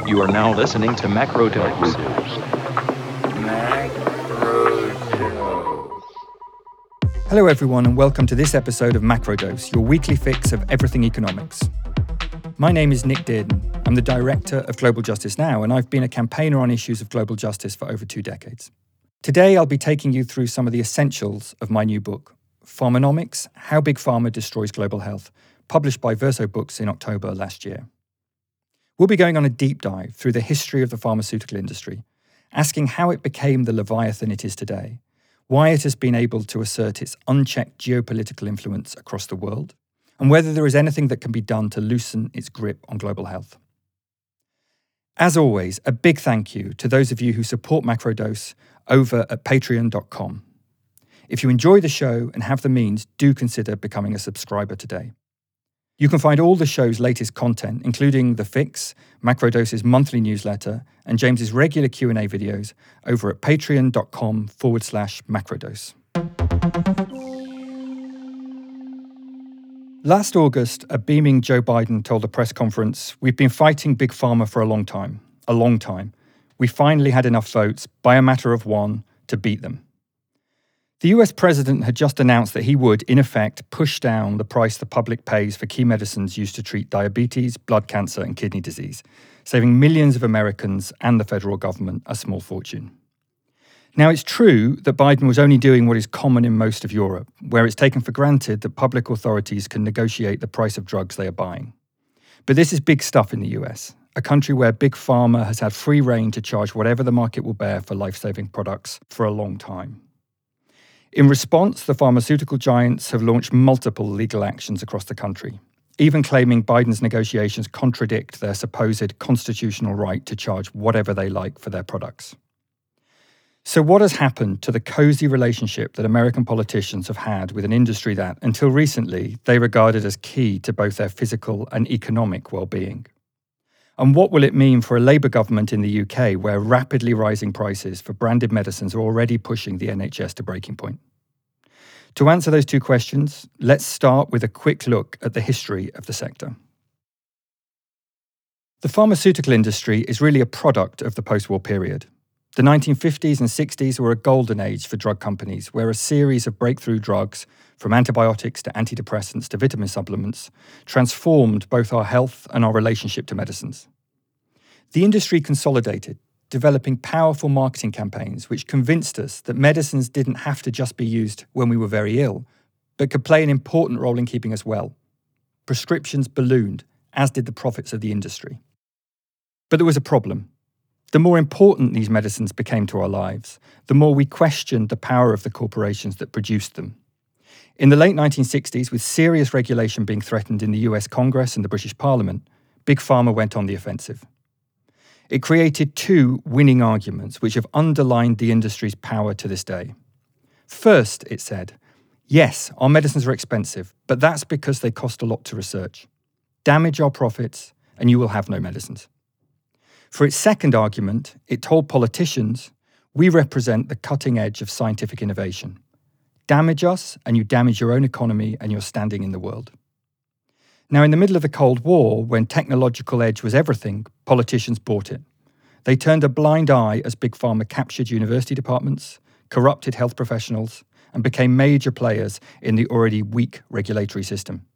You are now listening to Macro Macrodose. Hello, everyone, and welcome to this episode of Macrodose, your weekly fix of everything economics. My name is Nick Dearden. I'm the director of Global Justice Now, and I've been a campaigner on issues of global justice for over two decades. Today, I'll be taking you through some of the essentials of my new book, Pharmanomics How Big Pharma Destroys Global Health, published by Verso Books in October last year. We'll be going on a deep dive through the history of the pharmaceutical industry, asking how it became the Leviathan it is today, why it has been able to assert its unchecked geopolitical influence across the world, and whether there is anything that can be done to loosen its grip on global health. As always, a big thank you to those of you who support Macrodose over at patreon.com. If you enjoy the show and have the means, do consider becoming a subscriber today. You can find all the show's latest content, including The Fix, Macrodose's monthly newsletter, and James's regular Q&A videos over at patreon.com forward slash macrodose. Last August, a beaming Joe Biden told a press conference, We've been fighting Big Pharma for a long time, a long time. We finally had enough votes, by a matter of one, to beat them. The US president had just announced that he would, in effect, push down the price the public pays for key medicines used to treat diabetes, blood cancer, and kidney disease, saving millions of Americans and the federal government a small fortune. Now, it's true that Biden was only doing what is common in most of Europe, where it's taken for granted that public authorities can negotiate the price of drugs they are buying. But this is big stuff in the US, a country where Big Pharma has had free rein to charge whatever the market will bear for life saving products for a long time. In response, the pharmaceutical giants have launched multiple legal actions across the country, even claiming Biden's negotiations contradict their supposed constitutional right to charge whatever they like for their products. So, what has happened to the cozy relationship that American politicians have had with an industry that, until recently, they regarded as key to both their physical and economic well being? And what will it mean for a Labour government in the UK where rapidly rising prices for branded medicines are already pushing the NHS to breaking point? To answer those two questions, let's start with a quick look at the history of the sector. The pharmaceutical industry is really a product of the post war period. The 1950s and 60s were a golden age for drug companies, where a series of breakthrough drugs, from antibiotics to antidepressants to vitamin supplements, transformed both our health and our relationship to medicines. The industry consolidated, developing powerful marketing campaigns which convinced us that medicines didn't have to just be used when we were very ill, but could play an important role in keeping us well. Prescriptions ballooned, as did the profits of the industry. But there was a problem. The more important these medicines became to our lives, the more we questioned the power of the corporations that produced them. In the late 1960s, with serious regulation being threatened in the US Congress and the British Parliament, Big Pharma went on the offensive. It created two winning arguments which have underlined the industry's power to this day. First, it said, yes, our medicines are expensive, but that's because they cost a lot to research. Damage our profits, and you will have no medicines. For its second argument, it told politicians we represent the cutting edge of scientific innovation. Damage us, and you damage your own economy and your standing in the world. Now, in the middle of the Cold War, when technological edge was everything, politicians bought it. They turned a blind eye as Big Pharma captured university departments, corrupted health professionals, and became major players in the already weak regulatory system.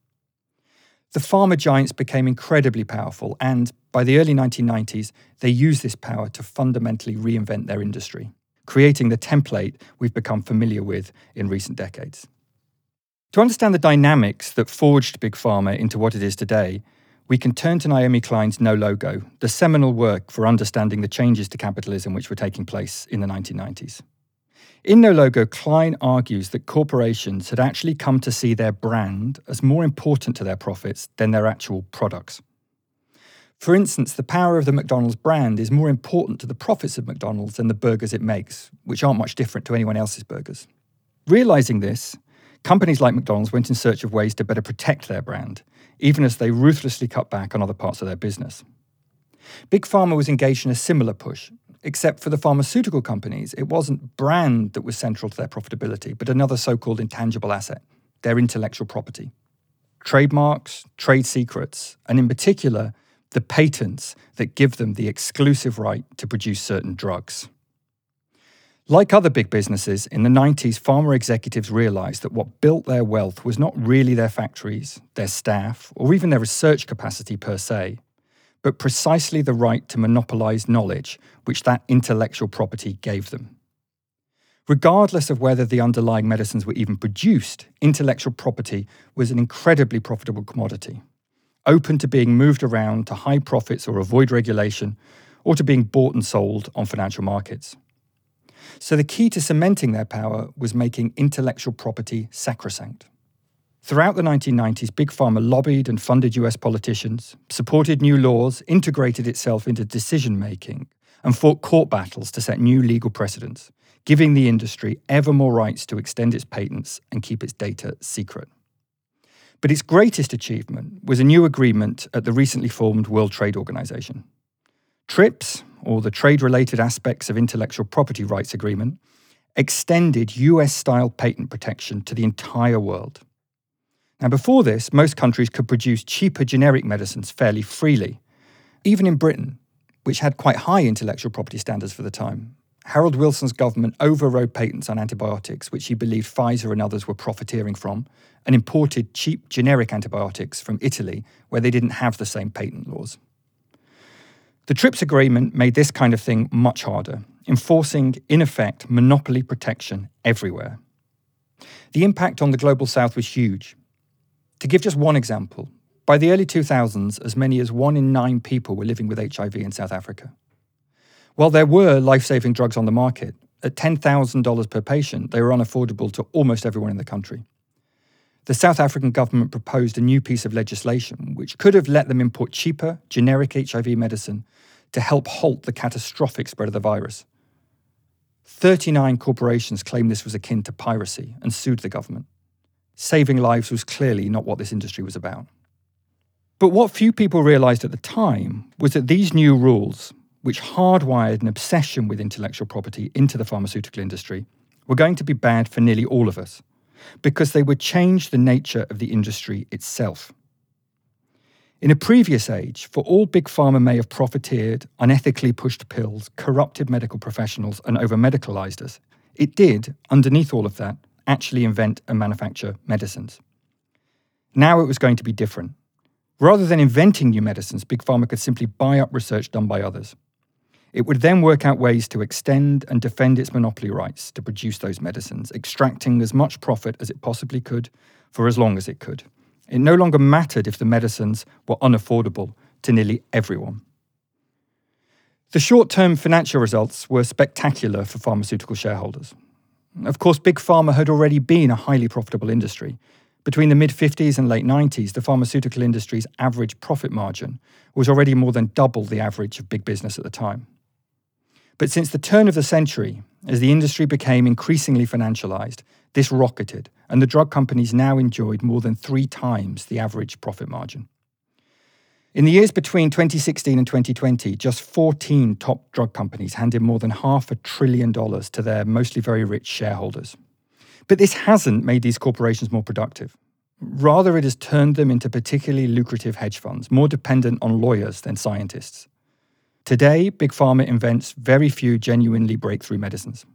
The pharma giants became incredibly powerful, and by the early 1990s, they used this power to fundamentally reinvent their industry, creating the template we've become familiar with in recent decades. To understand the dynamics that forged Big Pharma into what it is today, we can turn to Naomi Klein's No Logo, the seminal work for understanding the changes to capitalism which were taking place in the 1990s. In No Logo, Klein argues that corporations had actually come to see their brand as more important to their profits than their actual products. For instance, the power of the McDonald's brand is more important to the profits of McDonald's than the burgers it makes, which aren't much different to anyone else's burgers. Realizing this, companies like McDonald's went in search of ways to better protect their brand, even as they ruthlessly cut back on other parts of their business. Big Pharma was engaged in a similar push, except for the pharmaceutical companies, it wasn't brand that was central to their profitability, but another so called intangible asset, their intellectual property. Trademarks, trade secrets, and in particular, the patents that give them the exclusive right to produce certain drugs. Like other big businesses, in the 90s, pharma executives realized that what built their wealth was not really their factories, their staff, or even their research capacity per se, but precisely the right to monopolize knowledge which that intellectual property gave them. Regardless of whether the underlying medicines were even produced, intellectual property was an incredibly profitable commodity, open to being moved around to high profits or avoid regulation, or to being bought and sold on financial markets. So the key to cementing their power was making intellectual property sacrosanct. Throughout the 1990s, Big Pharma lobbied and funded US politicians, supported new laws, integrated itself into decision making, and fought court battles to set new legal precedents, giving the industry ever more rights to extend its patents and keep its data secret. But its greatest achievement was a new agreement at the recently formed World Trade Organization. TRIPS, or the Trade Related Aspects of Intellectual Property Rights Agreement, extended US style patent protection to the entire world. Now, before this, most countries could produce cheaper generic medicines fairly freely. Even in Britain, which had quite high intellectual property standards for the time, Harold Wilson's government overrode patents on antibiotics, which he believed Pfizer and others were profiteering from, and imported cheap generic antibiotics from Italy, where they didn't have the same patent laws. The TRIPS agreement made this kind of thing much harder, enforcing, in effect, monopoly protection everywhere. The impact on the global south was huge. To give just one example, by the early 2000s, as many as one in nine people were living with HIV in South Africa. While there were life saving drugs on the market, at $10,000 per patient, they were unaffordable to almost everyone in the country. The South African government proposed a new piece of legislation which could have let them import cheaper, generic HIV medicine to help halt the catastrophic spread of the virus. 39 corporations claimed this was akin to piracy and sued the government. Saving lives was clearly not what this industry was about. But what few people realized at the time was that these new rules, which hardwired an obsession with intellectual property into the pharmaceutical industry, were going to be bad for nearly all of us, because they would change the nature of the industry itself. In a previous age, for all big pharma may have profiteered, unethically pushed pills, corrupted medical professionals, and over medicalized us, it did, underneath all of that, actually invent and manufacture medicines. Now it was going to be different. Rather than inventing new medicines, Big Pharma could simply buy up research done by others. It would then work out ways to extend and defend its monopoly rights to produce those medicines, extracting as much profit as it possibly could for as long as it could. It no longer mattered if the medicines were unaffordable to nearly everyone. The short term financial results were spectacular for pharmaceutical shareholders. Of course, Big Pharma had already been a highly profitable industry. Between the mid 50s and late 90s, the pharmaceutical industry's average profit margin was already more than double the average of big business at the time. But since the turn of the century, as the industry became increasingly financialized, this rocketed, and the drug companies now enjoyed more than three times the average profit margin. In the years between 2016 and 2020, just 14 top drug companies handed more than half a trillion dollars to their mostly very rich shareholders. But this hasn't made these corporations more productive. Rather, it has turned them into particularly lucrative hedge funds, more dependent on lawyers than scientists. Today, Big Pharma invents very few genuinely breakthrough medicines.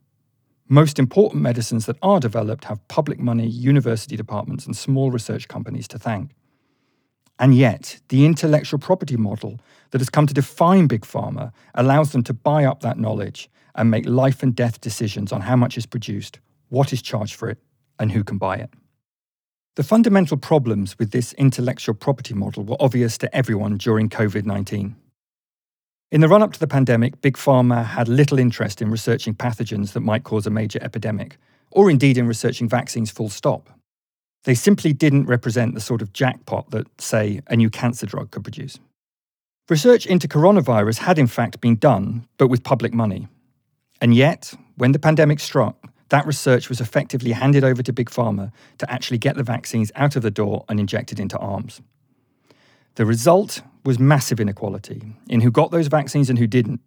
Most important medicines that are developed have public money, university departments, and small research companies to thank. And yet, the intellectual property model that has come to define Big Pharma allows them to buy up that knowledge and make life and death decisions on how much is produced, what is charged for it, and who can buy it. The fundamental problems with this intellectual property model were obvious to everyone during COVID 19. In the run up to the pandemic, Big Pharma had little interest in researching pathogens that might cause a major epidemic, or indeed in researching vaccines full stop. They simply didn't represent the sort of jackpot that, say, a new cancer drug could produce. Research into coronavirus had in fact been done, but with public money. And yet, when the pandemic struck, that research was effectively handed over to Big Pharma to actually get the vaccines out of the door and injected into arms. The result was massive inequality in who got those vaccines and who didn't,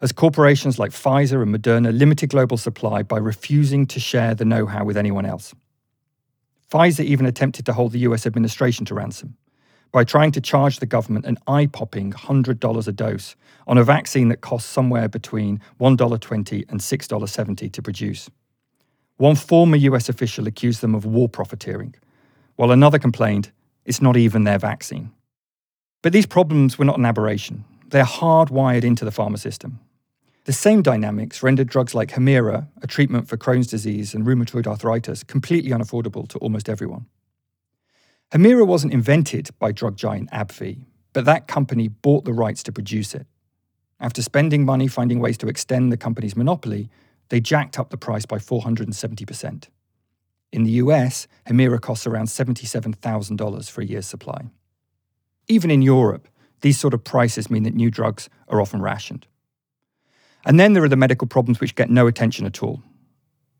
as corporations like Pfizer and Moderna limited global supply by refusing to share the know how with anyone else. Pfizer even attempted to hold the US administration to ransom, by trying to charge the government an eye popping $100 a dose on a vaccine that costs somewhere between $1.20 and $6.70 to produce. One former US official accused them of war profiteering, while another complained it's not even their vaccine. But these problems were not an aberration. They're hardwired into the pharma system. The same dynamics rendered drugs like Humira, a treatment for Crohn's disease and rheumatoid arthritis, completely unaffordable to almost everyone. Humira wasn't invented by drug giant AbbVie, but that company bought the rights to produce it. After spending money finding ways to extend the company's monopoly, they jacked up the price by 470%. In the US, Humira costs around $77,000 for a year's supply. Even in Europe, these sort of prices mean that new drugs are often rationed. And then there are the medical problems which get no attention at all,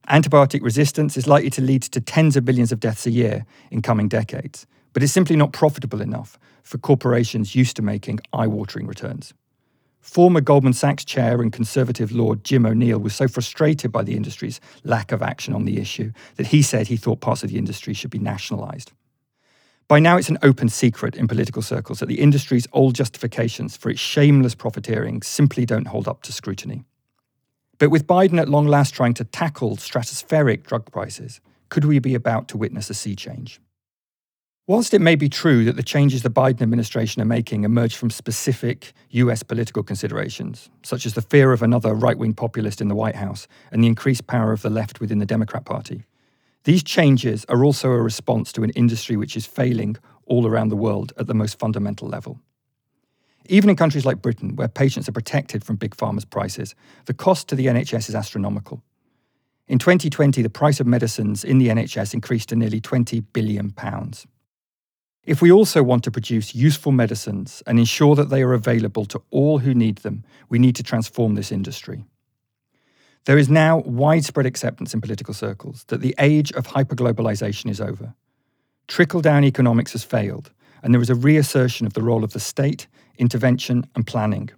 Antibiotic resistance is likely to lead to tens of billions of deaths a year in coming decades, but it's simply not profitable enough for corporations used to making eye watering returns. Former Goldman Sachs chair and conservative lord Jim O'Neill was so frustrated by the industry's lack of action on the issue that he said he thought parts of the industry should be nationalised. By now, it's an open secret in political circles that the industry's old justifications for its shameless profiteering simply don't hold up to scrutiny. But with Biden at long last trying to tackle stratospheric drug prices, could we be about to witness a sea change? Whilst it may be true that the changes the Biden administration are making emerge from specific US political considerations, such as the fear of another right wing populist in the White House and the increased power of the left within the Democrat Party, these changes are also a response to an industry which is failing all around the world at the most fundamental level. Even in countries like Britain, where patients are protected from big pharma's prices, the cost to the NHS is astronomical. In 2020, the price of medicines in the NHS increased to nearly £20 billion. If we also want to produce useful medicines and ensure that they are available to all who need them, we need to transform this industry. There is now widespread acceptance in political circles that the age of hyperglobalization is over. Trickle down economics has failed, and there is a reassertion of the role of the state, intervention, and planning.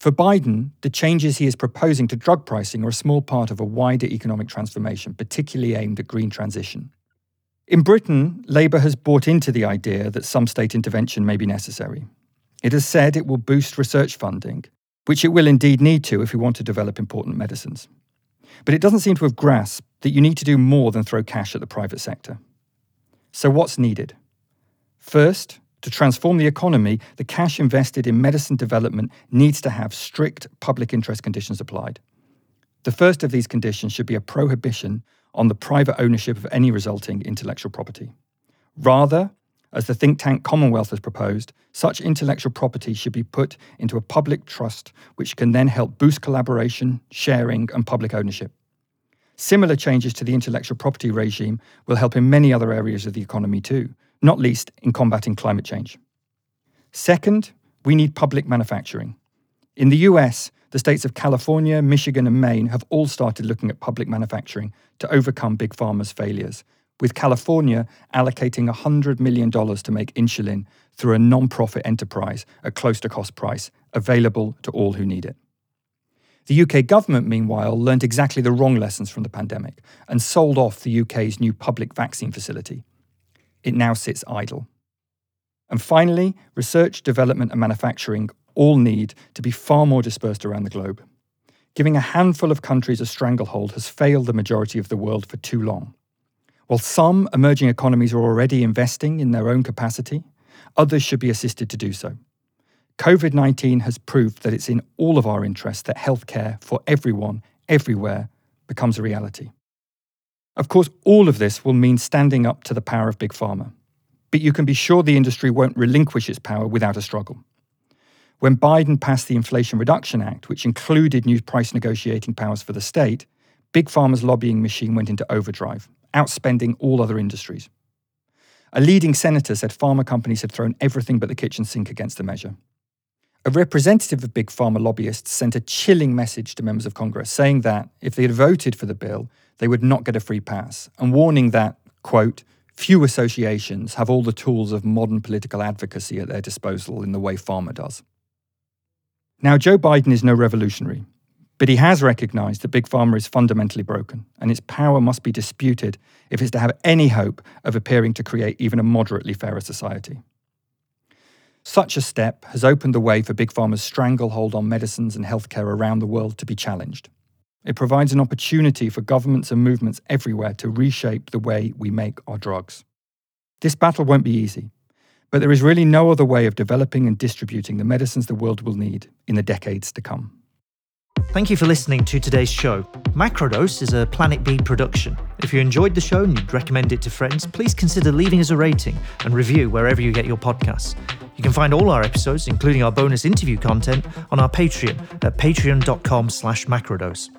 For Biden, the changes he is proposing to drug pricing are a small part of a wider economic transformation, particularly aimed at green transition. In Britain, Labour has bought into the idea that some state intervention may be necessary. It has said it will boost research funding, which it will indeed need to if we want to develop important medicines. But it doesn't seem to have grasped that you need to do more than throw cash at the private sector. So, what's needed? First, to transform the economy, the cash invested in medicine development needs to have strict public interest conditions applied. The first of these conditions should be a prohibition on the private ownership of any resulting intellectual property. Rather, as the think tank Commonwealth has proposed, such intellectual property should be put into a public trust which can then help boost collaboration, sharing, and public ownership. Similar changes to the intellectual property regime will help in many other areas of the economy too, not least in combating climate change. Second, we need public manufacturing. In the US, the states of California, Michigan, and Maine have all started looking at public manufacturing to overcome big pharma's failures, with California allocating $100 million to make insulin through a non profit enterprise at close to cost price, available to all who need it. The UK government, meanwhile, learned exactly the wrong lessons from the pandemic and sold off the UK's new public vaccine facility, it now sits idle. And finally, research, development, and manufacturing all need to be far more dispersed around the globe. Giving a handful of countries a stranglehold has failed the majority of the world for too long. While some emerging economies are already investing in their own capacity, others should be assisted to do so. COVID 19 has proved that it's in all of our interests that healthcare for everyone, everywhere, becomes a reality. Of course, all of this will mean standing up to the power of Big Pharma. But you can be sure the industry won't relinquish its power without a struggle. When Biden passed the Inflation Reduction Act, which included new price negotiating powers for the state, Big Pharma's lobbying machine went into overdrive, outspending all other industries. A leading senator said pharma companies had thrown everything but the kitchen sink against the measure. A representative of big pharma lobbyists sent a chilling message to members of Congress saying that if they had voted for the bill, they would not get a free pass, and warning that, quote, few associations have all the tools of modern political advocacy at their disposal in the way pharma does. Now, Joe Biden is no revolutionary, but he has recognized that big pharma is fundamentally broken, and its power must be disputed if it's to have any hope of appearing to create even a moderately fairer society. Such a step has opened the way for Big Pharma's stranglehold on medicines and healthcare around the world to be challenged. It provides an opportunity for governments and movements everywhere to reshape the way we make our drugs. This battle won't be easy, but there is really no other way of developing and distributing the medicines the world will need in the decades to come. Thank you for listening to today's show. Macrodose is a Planet B production. If you enjoyed the show and you'd recommend it to friends, please consider leaving us a rating and review wherever you get your podcasts. You can find all our episodes, including our bonus interview content, on our Patreon at patreon.com slash macrodose.